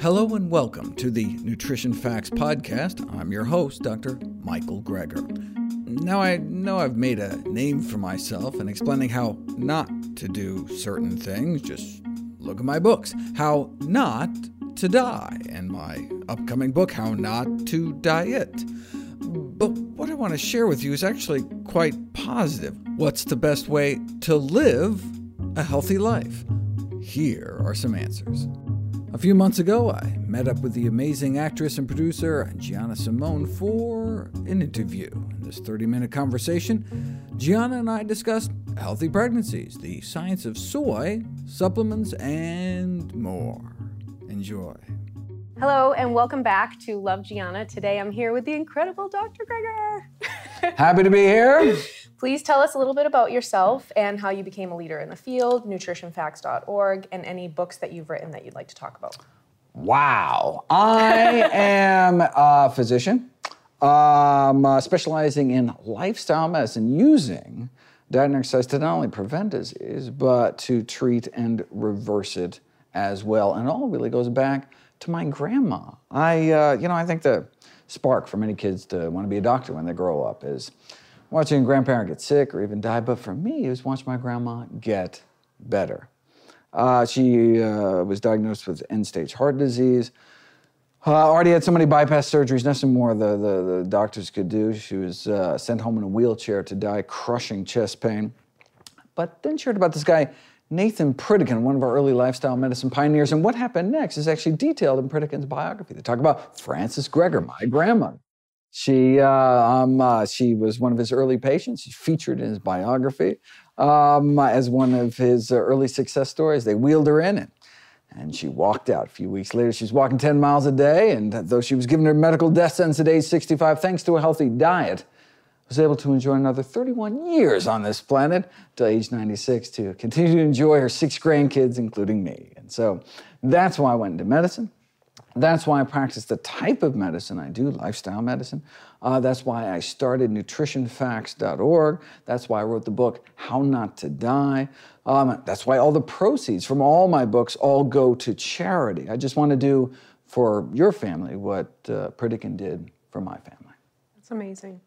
Hello and welcome to the Nutrition Facts Podcast. I'm your host, Dr. Michael Greger. Now, I know I've made a name for myself in explaining how not to do certain things. Just look at my books How Not to Die, and my upcoming book, How Not to Diet. But what I want to share with you is actually quite positive. What's the best way to live a healthy life? Here are some answers. A few months ago, I met up with the amazing actress and producer Gianna Simone for an interview. In this 30 minute conversation, Gianna and I discussed healthy pregnancies, the science of soy, supplements, and more. Enjoy. Hello, and welcome back to Love Gianna. Today I'm here with the incredible Dr. Greger. Happy to be here. Please tell us a little bit about yourself and how you became a leader in the field, nutritionfacts.org, and any books that you've written that you'd like to talk about. Wow. I am a physician um, uh, specializing in lifestyle medicine using diet and exercise to not only prevent disease, but to treat and reverse it as well. And it all really goes back to my grandma. I, uh, you know, I think the spark for many kids to want to be a doctor when they grow up is watching a grandparent get sick or even die. But for me, it was watching my grandma get better. Uh, she uh, was diagnosed with end-stage heart disease. Uh, already had so many bypass surgeries, nothing more the, the, the doctors could do. She was uh, sent home in a wheelchair to die, crushing chest pain. But then she heard about this guy Nathan Pritikin, one of our early lifestyle medicine pioneers. And what happened next is actually detailed in Pritikin's biography. They talk about Frances Greger, my grandmother. She, uh, um, uh, she was one of his early patients. She's featured in his biography um, as one of his uh, early success stories. They wheeled her in and, and she walked out. A few weeks later, she was walking 10 miles a day. And though she was given her medical death sentence at age 65, thanks to a healthy diet, was able to enjoy another 31 years on this planet till age 96 to continue to enjoy her six grandkids, including me. And so that's why I went into medicine. That's why I practice the type of medicine I do, lifestyle medicine. Uh, that's why I started nutritionfacts.org. That's why I wrote the book, How Not to Die. Um, that's why all the proceeds from all my books all go to charity. I just want to do for your family what uh, Pritikin did for my family. That's amazing.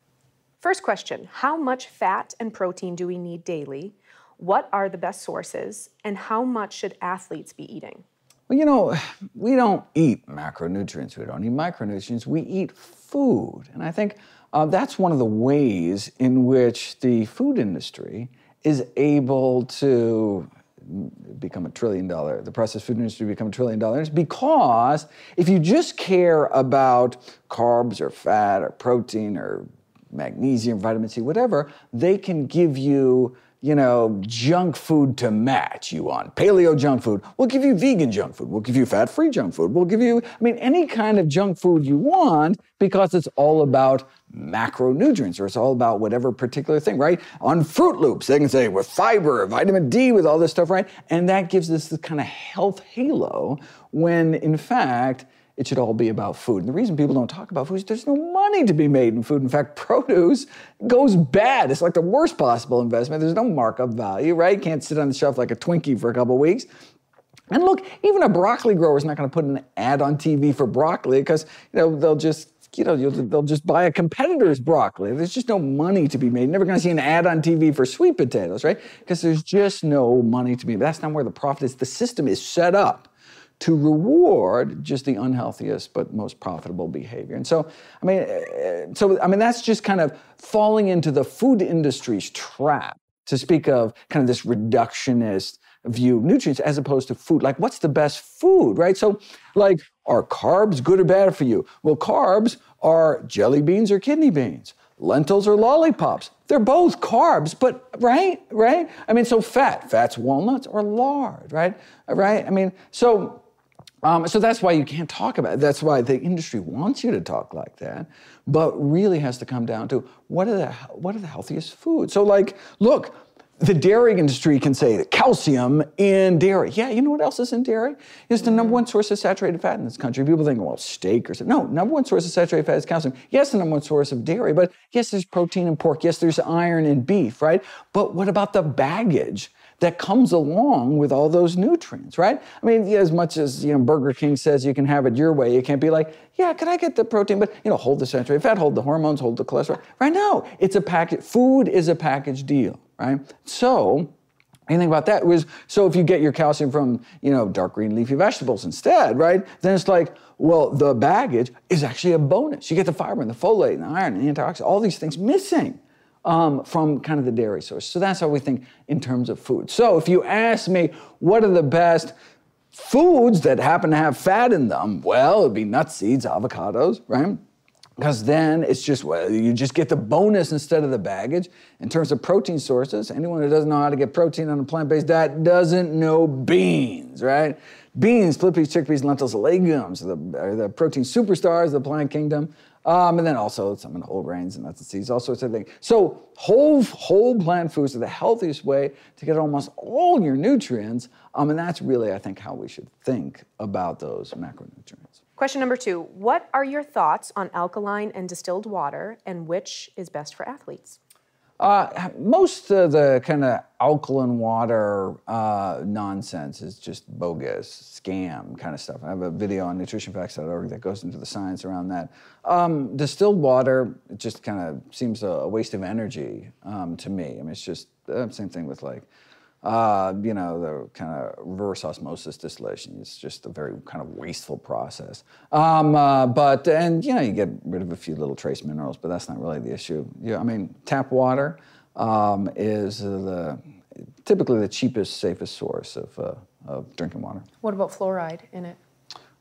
First question How much fat and protein do we need daily? What are the best sources? And how much should athletes be eating? Well, you know, we don't eat macronutrients, we don't eat micronutrients, we eat food. And I think uh, that's one of the ways in which the food industry is able to become a trillion dollar, the processed food industry become a trillion dollars because if you just care about carbs or fat or protein or magnesium, vitamin C, whatever, they can give you, you know, junk food to match you on. Paleo junk food. We'll give you vegan junk food. We'll give you fat free junk food. We'll give you, I mean, any kind of junk food you want because it's all about macronutrients or it's all about whatever particular thing, right? On Froot Loops, they can say with fiber, vitamin D, with all this stuff, right? And that gives us this kind of health halo when in fact, it should all be about food. And the reason people don't talk about food is there's no money to be made in food. In fact, produce goes bad. It's like the worst possible investment. There's no markup value, right? Can't sit on the shelf like a Twinkie for a couple weeks. And look, even a broccoli grower is not going to put an ad on TV for broccoli because you know they'll just you know they'll just buy a competitor's broccoli. There's just no money to be made. You're never going to see an ad on TV for sweet potatoes, right? Because there's just no money to be. made. That's not where the profit is. The system is set up to reward just the unhealthiest but most profitable behavior. And so, I mean, uh, so I mean that's just kind of falling into the food industry's trap to speak of kind of this reductionist view of nutrients as opposed to food. Like, what's the best food, right? So, like, are carbs good or bad for you? Well, carbs are jelly beans or kidney beans lentils or lollipops. They're both carbs, but right, right? I mean, so fat, fat's walnuts or lard, right? Right? I mean, so um, so that's why you can't talk about it. That's why the industry wants you to talk like that, but really has to come down to what are the what are the healthiest foods. So like, look, the dairy industry can say calcium in dairy. Yeah, you know what else is in dairy? It's the number one source of saturated fat in this country. People think, well, steak or something. No, number one source of saturated fat is calcium. Yes, the number one source of dairy, but yes, there's protein in pork. Yes, there's iron in beef, right? But what about the baggage that comes along with all those nutrients, right? I mean, as much as you know, Burger King says you can have it your way, you can't be like, yeah, can I get the protein? But you know, hold the saturated fat, hold the hormones, hold the cholesterol. Right now, it's a package. Food is a package deal, right? So. Anything about that was so if you get your calcium from you know dark green leafy vegetables instead, right? Then it's like, well, the baggage is actually a bonus. You get the fiber and the folate and the iron and the antioxidants, all these things missing um, from kind of the dairy source. So that's how we think in terms of food. So if you ask me, what are the best foods that happen to have fat in them? Well, it'd be nuts, seeds, avocados, right? Because then it's just, well, you just get the bonus instead of the baggage. In terms of protein sources, anyone who doesn't know how to get protein on a plant based diet doesn't know beans, right? Beans, peas, chickpeas, lentils, legumes, the, the protein superstars of the plant kingdom. Um, and then also some whole grains and nuts and seeds, all sorts of things. So whole whole plant foods are the healthiest way to get almost all your nutrients. Um, and that's really, I think, how we should think about those macronutrients. Question number two What are your thoughts on alkaline and distilled water, and which is best for athletes? Uh, most of the kind of alkaline water uh, nonsense is just bogus, scam kind of stuff. I have a video on nutritionfacts.org that goes into the science around that. Um, distilled water—it just kind of seems a, waste of energy um, to me. I mean, it's just uh, same thing with like uh, you know, the kind of reverse osmosis distillation is just a very kind of wasteful process. Um, uh, but, and, you know, you get rid of a few little trace minerals, but that's not really the issue. Yeah, I mean, tap water um, is the typically the cheapest, safest source of, uh, of drinking water. What about fluoride in it?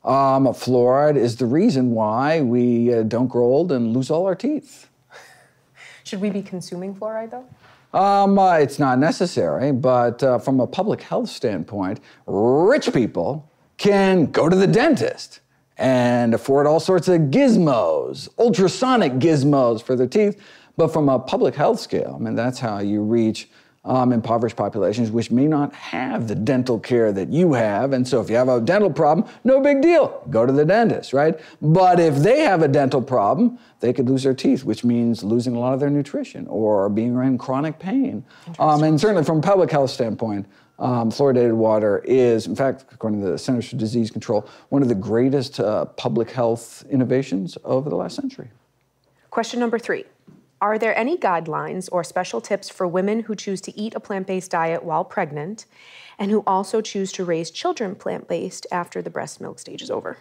Um, fluoride is the reason why we uh, don't grow old and lose all our teeth. Should we be consuming fluoride though? Um, uh, it's not necessary, but uh, from a public health standpoint, rich people can go to the dentist and afford all sorts of gizmos, ultrasonic gizmos for their teeth. But from a public health scale, I mean, that's how you reach um, impoverished populations which may not have the dental care that you have. And so if you have a dental problem, no big deal. Go to the dentist, right? But if they have a dental problem, they could lose their teeth, which means losing a lot of their nutrition or being in chronic pain. Um, and certainly from a public health standpoint, um, fluoridated water is, in fact, according to the Centers for Disease Control, one of the greatest uh, public health innovations over the last century. Question number three. Are there any guidelines or special tips for women who choose to eat a plant based diet while pregnant and who also choose to raise children plant based after the breast milk stage is over?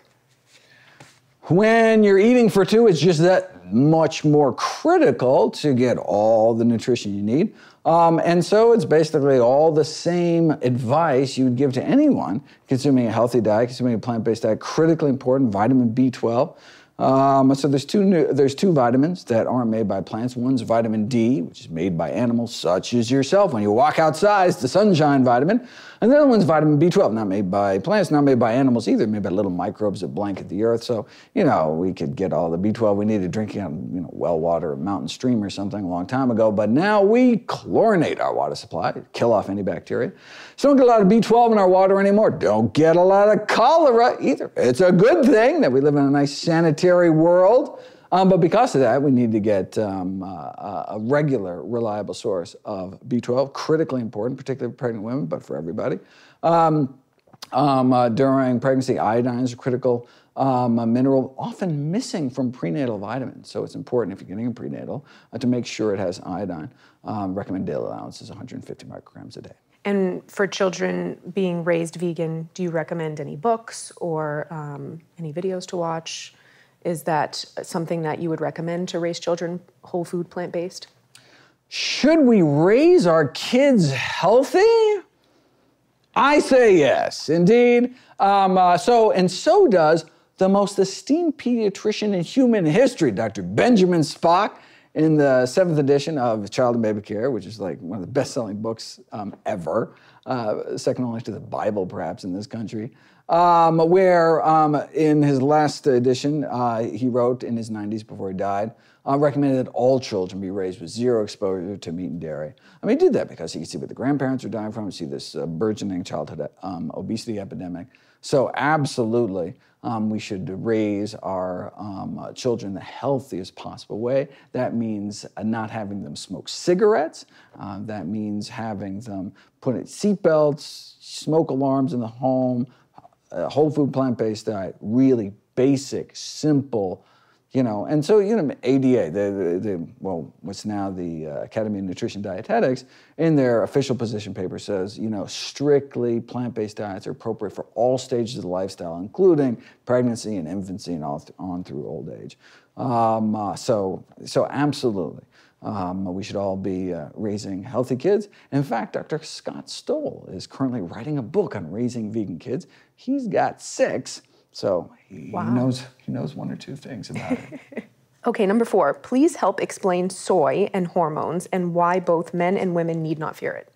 When you're eating for two, it's just that much more critical to get all the nutrition you need. Um, and so it's basically all the same advice you would give to anyone consuming a healthy diet, consuming a plant based diet, critically important, vitamin B12. Um, so there's two new, there's two vitamins that aren't made by plants. One's vitamin D, which is made by animals such as yourself. When you walk outside, it's the sunshine vitamin. And the other one's vitamin B12, not made by plants, not made by animals either, made by little microbes that blanket the earth. So, you know, we could get all the B12 we needed drinking of, you know, well water, mountain stream or something a long time ago. But now we chlorinate our water supply, kill off any bacteria. So don't get a lot of B12 in our water anymore. Don't get a lot of cholera either. It's a good thing that we live in a nice sanitary world. Um, but because of that, we need to get um, uh, a regular, reliable source of B12, critically important, particularly for pregnant women, but for everybody. Um, um uh, during pregnancy, iodine is a critical um, a mineral, often missing from prenatal vitamins. So it's important if you're getting a prenatal uh, to make sure it has iodine. Um, recommended daily allowance is 150 micrograms a day. And for children being raised vegan, do you recommend any books or any videos to watch? Is that something that you would recommend to raise children whole food plant based? Should we raise our kids healthy? I say yes, indeed. Um, uh, so, and so does the most esteemed pediatrician in human history, Dr. Benjamin Spock, in the seventh edition of Child and Baby Care, which is like one of the best selling books um, ever, uh, second only to the Bible, perhaps, in this country um, where um, in his last edition, uh, he wrote in his 90s before he died, uh, recommended that all children be raised with zero exposure to meat and dairy. I mean, he did that because he could see what the grandparents are dying from, he see this uh, burgeoning childhood um, obesity epidemic. So, absolutely, um, we should raise our um, uh, children the healthiest possible way. That means uh, not having them smoke cigarettes. That means having them putting seatbelts, smoke alarms in the home, a whole food plant-based diet, really basic, simple, you know. And so, you know, ADA, the, the, the well, what's now the uh, Academy of Nutrition Dietetics, in their official position paper says, you know, strictly plant-based diets are appropriate for all stages of the lifestyle, including pregnancy and infancy and all th- on through old age. Um, uh, so, so absolutely. Um, we should all be uh, raising healthy kids. In fact, Dr. Scott Stoll is currently writing a book on raising vegan kids. He's got six, so he, wow. knows he knows one or two things about it. okay, number four. Please help explain soy and hormones and why both men and women need not fear it.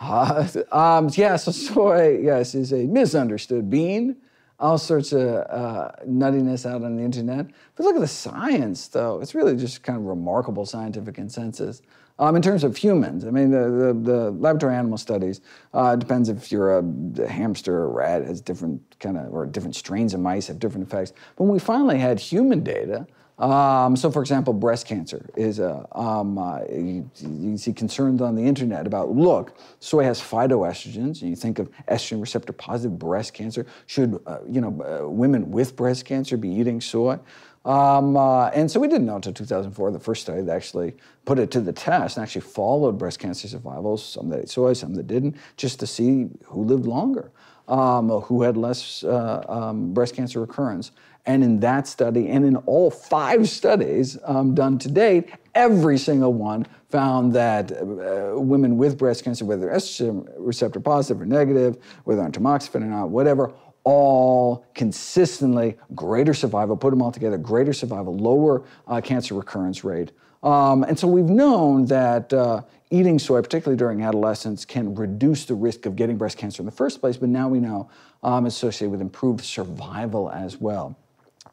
Uh, um, yeah, so soy, yes, is a misunderstood bean all sorts of uh, nuttiness out on the internet. But look at the science, though. It's really just kind of remarkable scientific consensus. Um, in terms of humans, I mean, the, the, the laboratory animal studies uh, depends if you're a, a, hamster or a rat has different kind of or different strains of mice have different effects. But when we finally had human data, um, so, for example, breast cancer is a, um, uh, you, you, see concerns on the internet about look, soy has phytoestrogens, and you think of estrogen receptor positive breast cancer. Should uh, you know uh, women with breast cancer be eating soy? Um, uh, and so we didn't know until 2004, the first study that actually put it to the test and actually followed breast cancer survival, some that ate soy, some that didn't, just to see who lived longer, um, who had less uh, um, breast cancer recurrence. And in that study, and in all five studies um, done to date, every single one found that uh, women with breast cancer, whether estrogen receptor positive or negative, whether on tamoxifen or not, whatever, all consistently greater survival, put them all together, greater survival, lower uh, cancer recurrence rate. Um, and so we've known that uh, eating soy, particularly during adolescence, can reduce the risk of getting breast cancer in the first place, but now we know um, associated with improved survival as well.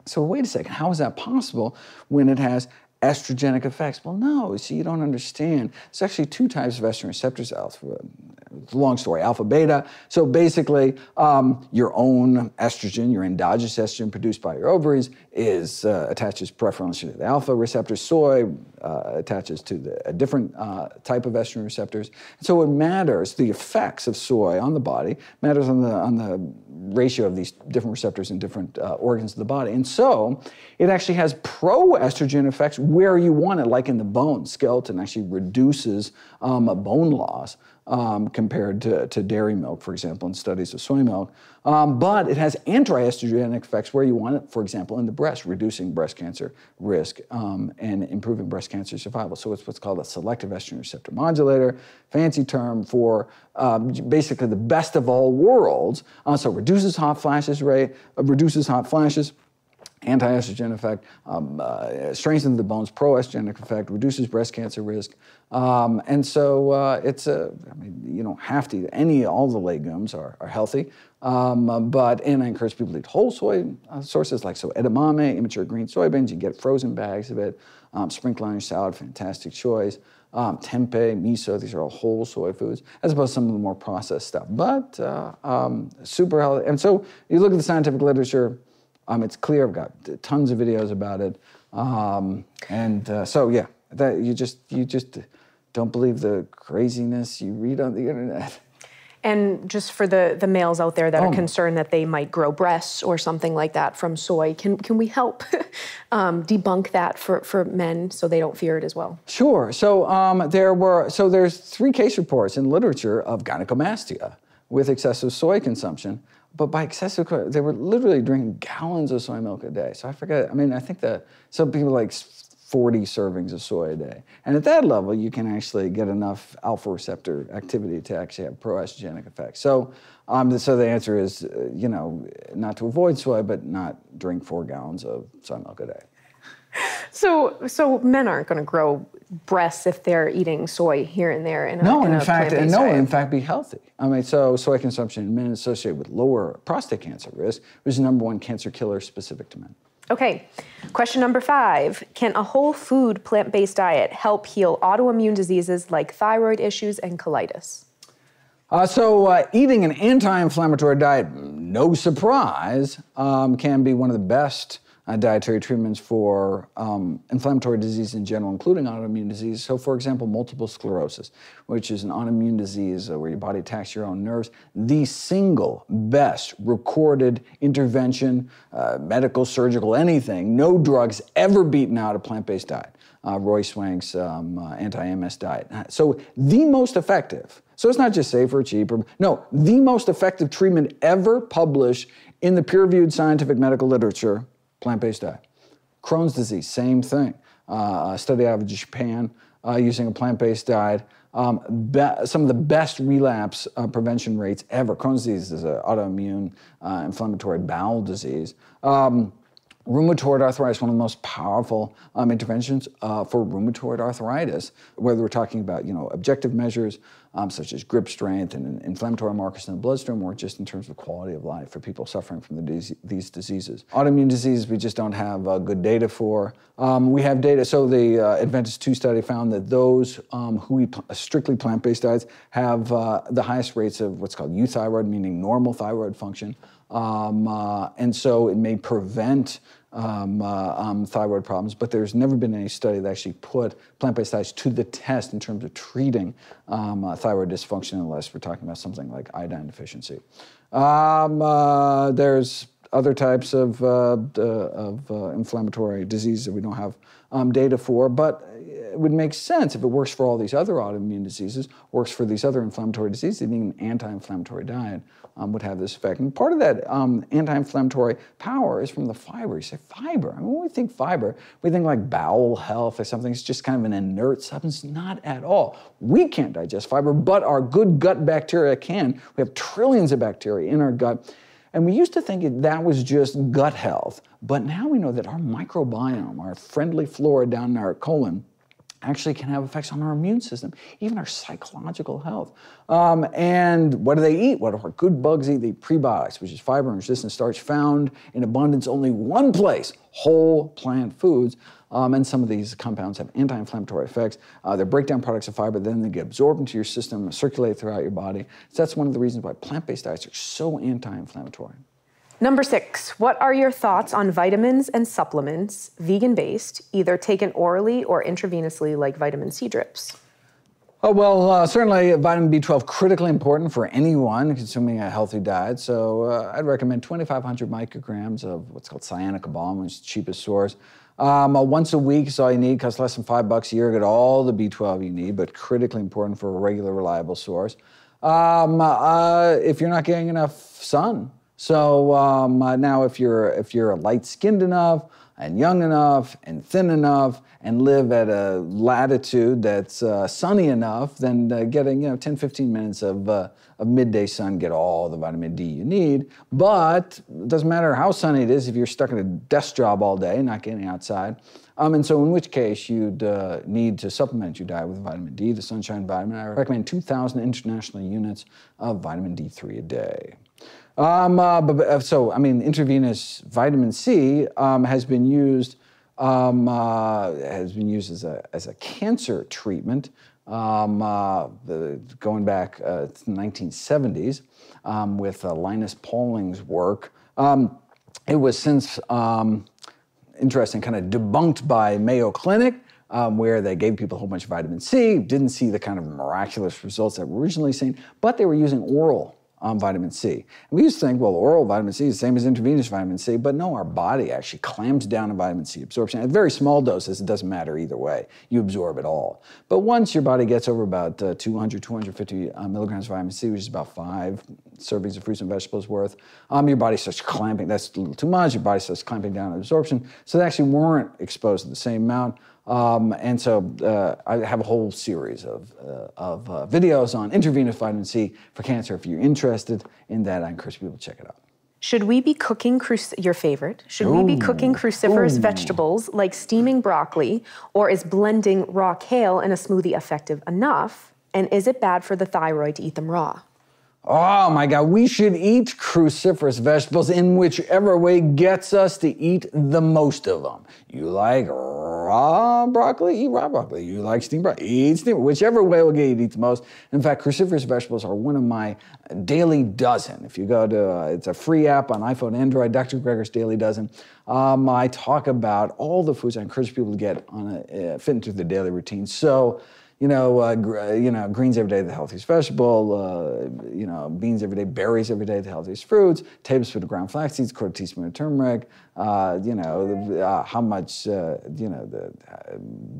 So wait a second, how is that possible when it has estrogenic effects? Well, no, see, you don't understand. There's actually two types of estrogen receptors, alpha, It's a long story, alpha beta. So basically, um, your own estrogen, your endogenous estrogen produced by your ovaries, is uh, attaches preferentially to the alpha receptor. Soy uh, attaches to the, a different uh, type of estrogen receptors. And so it matters, the effects of soy on the body matters on the, on the ratio of these different receptors in different uh, organs of the body. And so it actually has pro-estrogen effects where you want it, like in the bone. Skeleton actually reduces um, bone loss um, compared to, to dairy milk, for example, in studies of soy milk. Um, but it has anti-estrogenic effects where you want it, for example, in the breast, reducing breast cancer risk um, and improving breast cancer survival. So it's what's called a selective estrogen receptor modulator, fancy term for um, basically the best of all worlds. Uh, so reduces hot flashes rate, uh, reduces hot flashes, anti-estrogen effect, um, uh, strengthens the bones, pro-estrogenic effect, reduces breast cancer risk. Um, and so uh, it's a, I mean, you don't have to eat any, all the legumes are, are healthy. Um, but, and I encourage people to eat whole soy uh, sources like so edamame, immature green soybeans, you get frozen bags of it, um, sprinkle on your salad, fantastic choice. Um, tempeh, miso, these are all whole soy foods, as opposed to some of the more processed stuff. But uh, um, super healthy. And so you look at the scientific literature, um, it's clear. I've got tons of videos about it. And uh, so, yeah, that you just you just don't believe the craziness you read on the internet. And just for the, the males out there that oh. are concerned that they might grow breasts or something like that from soy, can, can we help um, debunk that for, for men so they don't fear it as well? Sure. So um, there were so there's three case reports in literature of gynecomastia with excessive soy consumption but by excessive, they were literally drinking gallons of soy milk a day. So I forget. I mean, I think that some people like 40 servings of soy a day. And at that level, you can actually get enough alpha receptor activity to actually have proestrogenic effects. So, um, so the answer is, uh, you know, not to avoid soy, but not drink four gallons of soy milk a day. So, so men aren't going to grow breasts if they're eating soy here and there. In a, no, in, in fact, and no, in fact, be healthy. I mean, so soy consumption in men is associated with lower prostate cancer risk, which is the number one cancer killer specific to men. Okay, question number five Can a whole food plant based diet help heal autoimmune diseases like thyroid issues and colitis? Uh, so, uh, eating an anti inflammatory diet, no surprise, um, can be one of the best uh, dietary treatments for um, inflammatory disease in general, including autoimmune disease. So, for example, multiple sclerosis, which is an autoimmune disease uh, where your body attacks your own nerves, the single best recorded intervention, uh, medical, surgical, anything, no drugs ever beaten out a plant based diet. Uh, Roy Swank's um, uh, anti MS diet. So, the most effective. So, it's not just safer, cheaper. No, the most effective treatment ever published in the peer reviewed scientific medical literature plant based diet. Crohn's disease, same thing. Uh, a study out of Japan uh, using a plant based diet. Um, be- some of the best relapse uh, prevention rates ever. Crohn's disease is an autoimmune uh, inflammatory bowel disease. Um, Rheumatoid arthritis, one of the most powerful um, interventions uh, for rheumatoid arthritis, whether we're talking about you know objective measures um, such as grip strength and inflammatory markers in the bloodstream, or just in terms of quality of life for people suffering from the, these diseases. Autoimmune diseases, we just don't have uh, good data for. Um, we have data, so the uh, Adventist 2 study found that those um, who eat strictly plant-based diets have uh, the highest rates of what's called euthyroid, meaning normal thyroid function. Um, uh, and so it may prevent um, uh, um, thyroid problems, but there's never been any study that actually put plant-based diets to the test in terms of treating um, uh, thyroid dysfunction, unless we're talking about something like iodine deficiency. Um, uh, there's other types of, uh, of uh, inflammatory disease that we don't have um, data for, but it would make sense if it works for all these other autoimmune diseases, works for these other inflammatory diseases, even an anti-inflammatory diet um, would have this effect. And part of that um, anti-inflammatory power is from the fiber. You say fiber. I mean, when we think fiber, we think like bowel health or something. It's just kind of an inert substance. Not at all. We can't digest fiber, but our good gut bacteria can. We have trillions of bacteria in our gut. And we used to think that was just gut health, but now we know that our microbiome, our friendly flora down in our colon, actually can have effects on our immune system, even our psychological health. Um, and what do they eat? What do our good bugs eat? Eat prebiotics, which is fiber and resistant starch found in abundance only one place, whole plant foods. Um, and some of these compounds have anti-inflammatory effects. Uh, they're breakdown products of fiber, then they get absorbed into your system, circulate throughout your body. So that's one of the reasons why plant-based diets are so anti-inflammatory. Number six, what are your thoughts on vitamins and supplements, vegan based, either taken orally or intravenously, like vitamin C drips? Oh, well, uh, certainly vitamin B12 critically important for anyone consuming a healthy diet. So uh, I'd recommend 2,500 micrograms of what's called cyanocobalamin, which is the cheapest source. Um, uh, once a week is all you need, costs less than five bucks a year, get all the B12 you need, but critically important for a regular, reliable source. Um, uh, if you're not getting enough sun, so um, uh, now, if you're if you're light-skinned enough and young enough and thin enough and live at a latitude that's uh, sunny enough, then uh, getting you know 10, 15 minutes of, uh, of midday sun get all the vitamin D you need. But it doesn't matter how sunny it is if you're stuck in a desk job all day, not getting outside. Um, and so, in which case, you'd uh, need to supplement your diet with vitamin D, the sunshine vitamin. I recommend 2,000 international units of vitamin D3 a day. Um, uh, uh, so, I mean, intravenous vitamin C um, has been used um, uh, has been used as a, as a cancer treatment um, uh, the, going back uh, to the 1970s um, with uh, Linus Pauling's work. Um, it was since interesting, kind of debunked by Mayo Clinic. Um, where they gave people a whole bunch of vitamin C, didn't see the kind of miraculous results that were originally seen, but they were using oral um, vitamin C. And we used to think, well, oral vitamin C is the same as intravenous vitamin C, but no, our body actually clamps down on vitamin C absorption. At very small doses, it doesn't matter either way. You absorb it all. But once your body gets over about uh, 200, 250 uh, milligrams of vitamin C, which is about five servings of fruits and vegetables worth, um, your body starts clamping. That's a little too much. Your body starts clamping down on absorption. So they actually weren't exposed to the same amount. Um, and so uh, I have a whole series of, uh, of uh, videos on intravenous vitamin C for cancer. If you're interested in that, I encourage people to check it out. Should we be cooking cruc- your favorite? Should Ooh. we be cooking cruciferous Ooh. vegetables like steaming broccoli, or is blending raw kale in a smoothie effective enough? And is it bad for the thyroid to eat them raw? Oh my God, we should eat cruciferous vegetables in whichever way gets us to eat the most of them. You like raw broccoli, eat raw broccoli. You like steamed broccoli, eat steamed. Whichever way will get you to eat the most. In fact, cruciferous vegetables are one of my daily dozen. If you go to, uh, it's a free app on iPhone, Android, Dr. Greger's Daily Dozen. Um, I talk about all the foods I encourage people to get on a, uh, fit into the daily routine. So you know, uh, gr- uh, you know, greens every day, the healthiest vegetable. Uh, you know, beans every day, berries every day, the healthiest fruits. Tablespoon of ground flax seeds, quarter teaspoon of turmeric. Uh, you know, the, uh, how much, uh, you know, the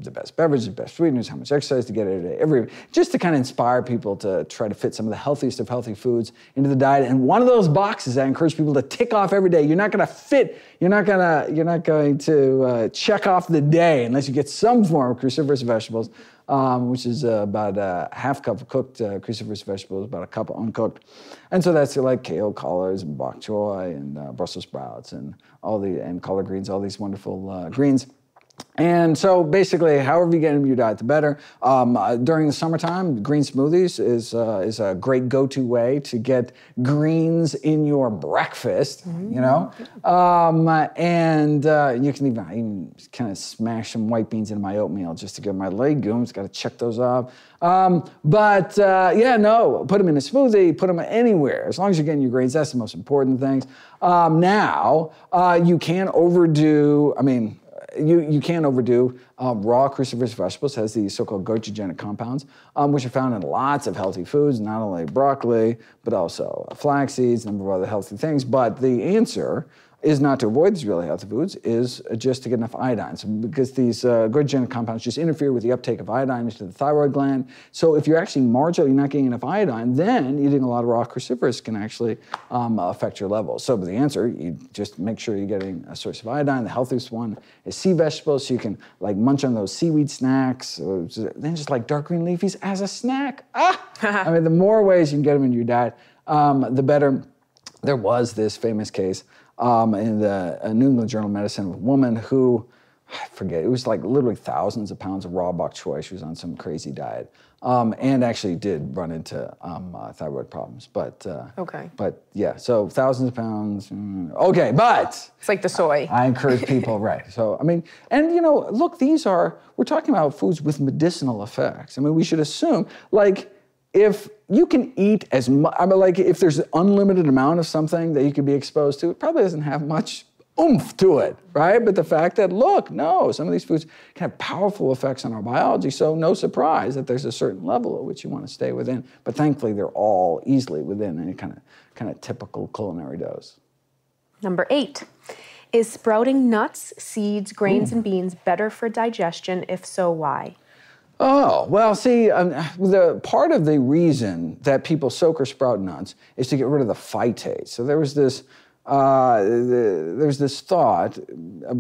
the best beverage, the best sweeteners, how much exercise to get every day. Every just to kind of inspire people to try to fit some of the healthiest of healthy foods into the diet. And one of those boxes I encourage people to tick off every day. You're not going to fit. You're not gonna. You're not going to check off the day unless you get some form of cruciferous vegetables um, which is uh, about a half cup of cooked uh, cruciferous vegetables, about a cup uncooked. And so that's like kale, collards, and bok choy, and uh, Brussels sprouts, and all the and collard greens, all these wonderful uh, greens. And so basically, however you get into your diet, the better. Um, uh, during the summertime, green smoothies is, uh, is a great go-to way to get greens in your breakfast, mm-hmm. you know? Um, and uh, you can even, even kind of smash some white beans into my oatmeal just to get my legumes. Got to check those off. Um, but uh, yeah, no, put them in a smoothie, put them anywhere. As long as you're getting your greens, that's the most important things. Um, now, uh, you can overdo, I mean, you, you can't overdo um, raw cruciferous vegetables has these so-called goitrogenic compounds, um, which are found in lots of healthy foods, not only broccoli, but also flax seeds, a number of other healthy things. But the answer is not to avoid these really healthy foods, is just to get enough iodine. So because these uh, goitrogenic compounds just interfere with the uptake of iodine into the thyroid gland. So if you're actually marginally not getting enough iodine, then eating a lot of raw cruciferous can actually um, affect your levels. So the answer, you just make sure you're getting a source of iodine. The healthiest one is sea vegetables, so you can like munch on those seaweed snacks, or then just like dark green leafies as a snack. Ah! I mean, the more ways you can get them into your diet, um, the better. There was this famous case um, in the New England Journal of Medicine of a woman who, I forget, it was like literally thousands of pounds of raw bok choy. She was on some crazy diet. Um, and actually did run into um, uh, thyroid problems. But uh, okay. But yeah, so thousands of pounds. Mm, okay, but it's like the soy. I, I encourage people, right? So I mean, and you know, look, these are we're talking about foods with medicinal effects. I mean, we should assume like if you can eat as much, I mean, like if there's an unlimited amount of something that you could be exposed to, it probably doesn't have much oomph to it, right? But the fact that, look, no, some of these foods can have powerful effects on our biology, so no surprise that there's a certain level at which you want to stay within. But thankfully, they're all easily within any kind of kind of typical culinary dose. Number eight. Is sprouting nuts, seeds, grains, mm. and beans better for digestion? If so, why? Oh, well, see, um, the part of the reason that people soak or sprout nuts is to get rid of the phytates. So there was this, uh, the, there's this thought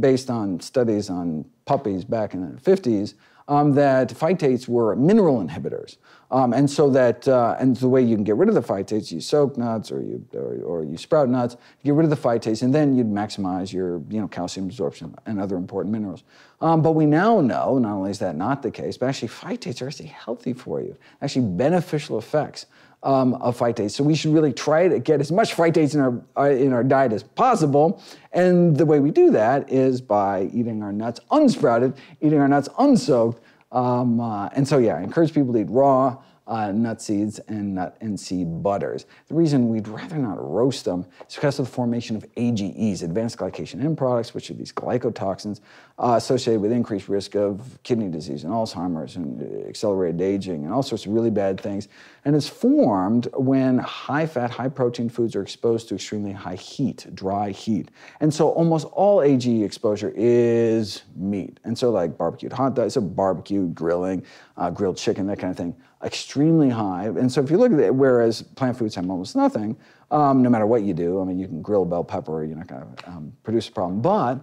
based on studies on puppies back in the 50s um, that phytates were mineral inhibitors. Um, and so that, uh, and the way you can get rid of the phytates, you soak nuts or you, or, or, you sprout nuts, get rid of the phytates, and then you'd maximize your, you know, calcium absorption and other important minerals. Um, but we now know, not only is that not the case, but actually phytates are actually healthy for you, actually beneficial effects um, of phytates. So we should really try to get as much phytates in our, uh, in our diet as possible. And the way we do that is by eating our nuts unsprouted, eating our nuts unsoaked, um, uh, and so, yeah, I encourage people to eat raw uh, nut seeds and nut and seed butters. The reason we'd rather not roast them is because of the formation of AGEs, advanced glycation end products, which are these glycotoxins uh, associated with increased risk of kidney disease and Alzheimer's and accelerated aging and all sorts of really bad things. And it's formed when high fat, high protein foods are exposed to extremely high heat, dry heat. And so almost all AGE exposure is meat. And so, like barbecued hot dogs, so barbecue, grilling, uh, grilled chicken, that kind of thing extremely high. And so if you look at it, whereas plant foods have almost nothing, um, no matter what you do, I mean, you can grill bell pepper, you're not going to um, produce a problem. But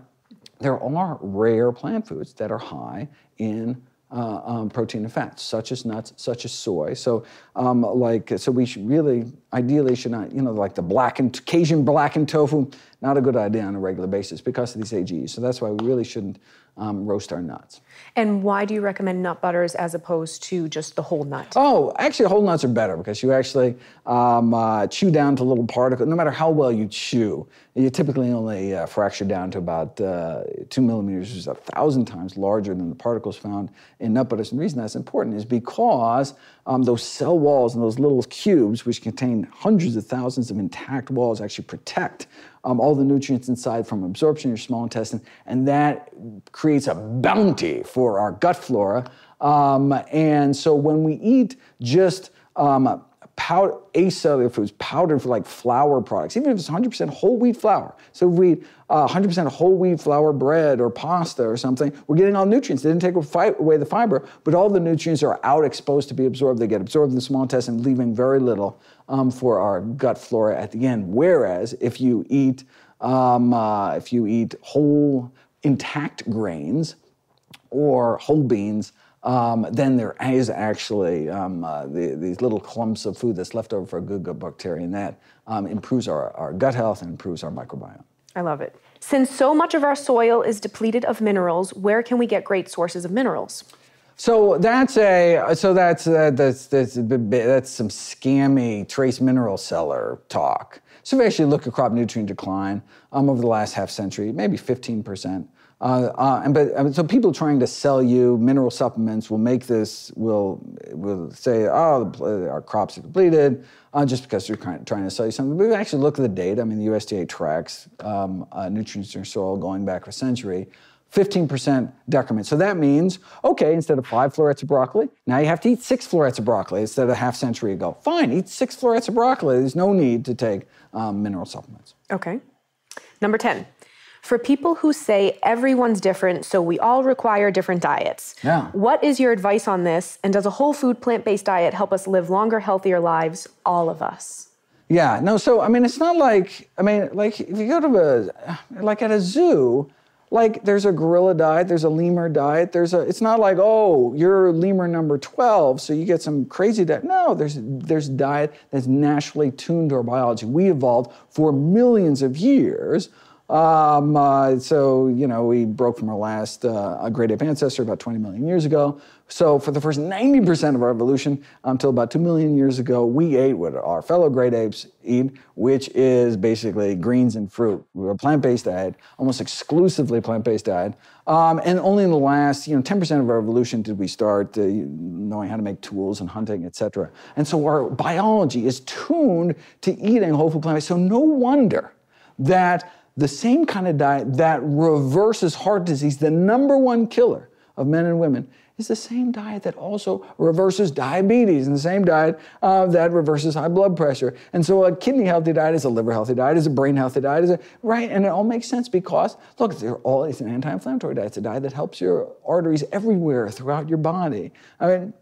there are rare plant foods that are high in uh, um, protein and fats, such as nuts, such as soy. So, um, like, so we should really, ideally, should not, you know, like the blackened Cajun blackened tofu, not a good idea on a regular basis because of these AGEs. So that's why we really shouldn't um, roast our nuts. And why do you recommend nut butters as opposed to just the whole nut? Oh, actually, whole nuts are better because you actually um, uh, chew down to little particles. No matter how well you chew, you typically only uh, fracture down to about uh, two millimeters, which is a thousand times larger than the particles found in nut butters. And the reason that's important is because um, those cell walls and those little cubes, which contain hundreds of thousands of intact walls, actually protect um, all the nutrients inside from absorption in your small intestine, and that creates a bounty for our gut flora. Um, and so when we eat just um, powder, acellular foods, powdered for like flour products, even if it's 100% whole wheat flour. So if we uh, 100% whole wheat flour bread or pasta or something, we're getting all nutrients. They didn't take away the fiber, but all the nutrients are out exposed to be absorbed. They get absorbed in the small intestine, leaving very little um, for our gut flora at the end. Whereas if you eat um, uh, if you eat whole intact grains or whole beans, um, then there is actually um, uh, the, these little clumps of food that's left over for a good gut bacteria, and that um, improves our, our gut health and improves our microbiome. I love it. Since so much of our soil is depleted of minerals, where can we get great sources of minerals? So that's a so that's uh, that's that's that's some scammy trace mineral seller talk. So if you actually look at crop nutrient decline um, over the last half century, maybe 15 percent. Uh, uh, and but uh, so people trying to sell you mineral supplements will make this will will say oh our crops are depleted uh, just because they're trying, trying to sell you something. But we actually look at the data. I mean the USDA tracks um, uh, nutrients in soil going back a century. 15% decrement. So that means, okay, instead of five florets of broccoli, now you have to eat six florets of broccoli instead of a half century ago. Fine, eat six florets of broccoli. There's no need to take um, mineral supplements. Okay. Number 10. For people who say everyone's different, so we all require different diets. Yeah. What is your advice on this? And does a whole food plant based diet help us live longer, healthier lives, all of us? Yeah, no, so I mean, it's not like, I mean, like if you go to a, like at a zoo, like there's a gorilla diet, there's a lemur diet, there's a it's not like, oh, you're lemur number 12, so you get some crazy diet. No, there's there's diet that's naturally tuned to our biology. We evolved for millions of years um, uh, so, you know, we broke from our last uh, great ape ancestor about 20 million years ago. So, for the first 90% of our evolution, until about 2 million years ago, we ate what our fellow great apes eat, which is basically greens and fruit. We were a plant based diet, almost exclusively plant based diet. Um, and only in the last, you know, 10% of our evolution did we start uh, knowing how to make tools and hunting, et cetera. And so, our biology is tuned to eating whole food plant based. So, no wonder that the same kind of diet that reverses heart disease, the number one killer of men and women, is the same diet that also reverses diabetes and the same diet uh, that reverses high blood pressure. And so a kidney healthy diet is a liver healthy diet, is a brain healthy diet, is a, right? And it all makes sense because, look, all, it's an anti-inflammatory diet. It's a diet that helps your arteries everywhere throughout your body. I mean,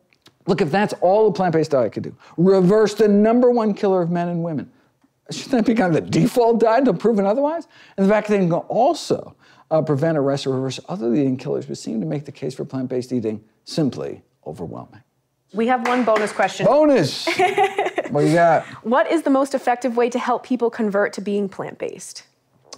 look, if that's all a plant-based diet could do, reverse the number one killer of men and women, Shouldn't that be kind of the default diet until proven otherwise? And the fact that they can also uh, prevent, arrest, or reverse other eating killers would seem to make the case for plant based eating simply overwhelming. We have one bonus question. Bonus! what you got? What is the most effective way to help people convert to being plant based?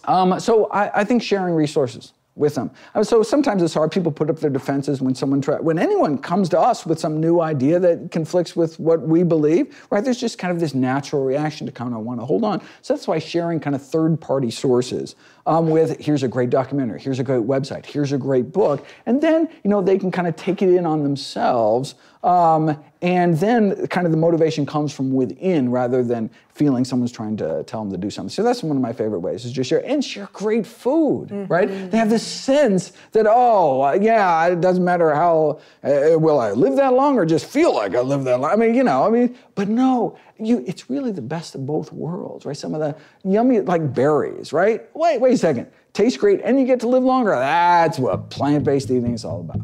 Um, so I, I think sharing resources with them. So sometimes it's hard. People put up their defenses when someone try, when anyone comes to us with some new idea that conflicts with what we believe, right? There's just kind of this natural reaction to kind of want to hold on. So that's why sharing kind of third-party sources um, with here's a great documentary, here's a great website, here's a great book, and then you know they can kind of take it in on themselves um, and then kind of the motivation comes from within rather than feeling someone's trying to tell them to do something. So that's one of my favorite ways is just share and share great food, mm-hmm. right? They have this sense that, oh, uh, yeah, it doesn't matter how, uh, will I live that long or just feel like I live that long? I mean, you know, I mean, but no, you, it's really the best of both worlds, right? Some of the yummy, like berries, right? Wait, wait a second. Tastes great and you get to live longer. That's what plant-based eating is all about.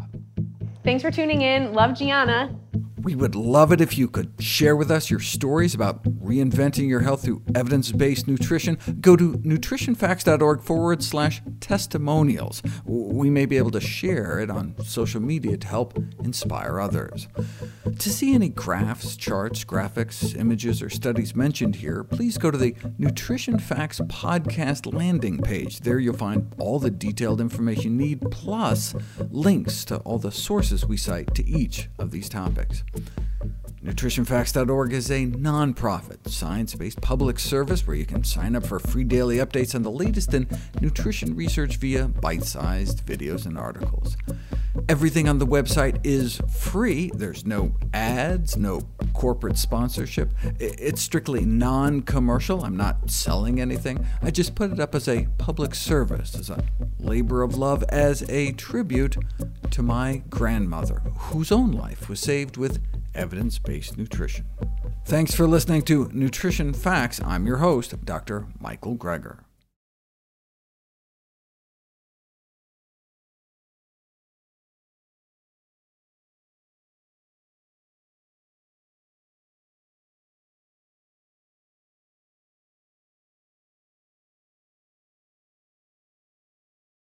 Thanks for tuning in. Love Gianna. We would love it if you could share with us your stories about reinventing your health through evidence based nutrition. Go to nutritionfacts.org forward slash testimonials. We may be able to share it on social media to help inspire others. To see any graphs, charts, graphics, images, or studies mentioned here, please go to the Nutrition Facts podcast landing page. There you'll find all the detailed information you need, plus links to all the sources we cite to each of these topics. NutritionFacts.org is a nonprofit, science based public service where you can sign up for free daily updates on the latest in nutrition research via bite sized videos and articles. Everything on the website is free. There's no ads, no corporate sponsorship. It's strictly non commercial. I'm not selling anything. I just put it up as a public service, as a labor of love, as a tribute to my grandmother, whose own life was saved with evidence based nutrition. Thanks for listening to Nutrition Facts. I'm your host, Dr. Michael Greger.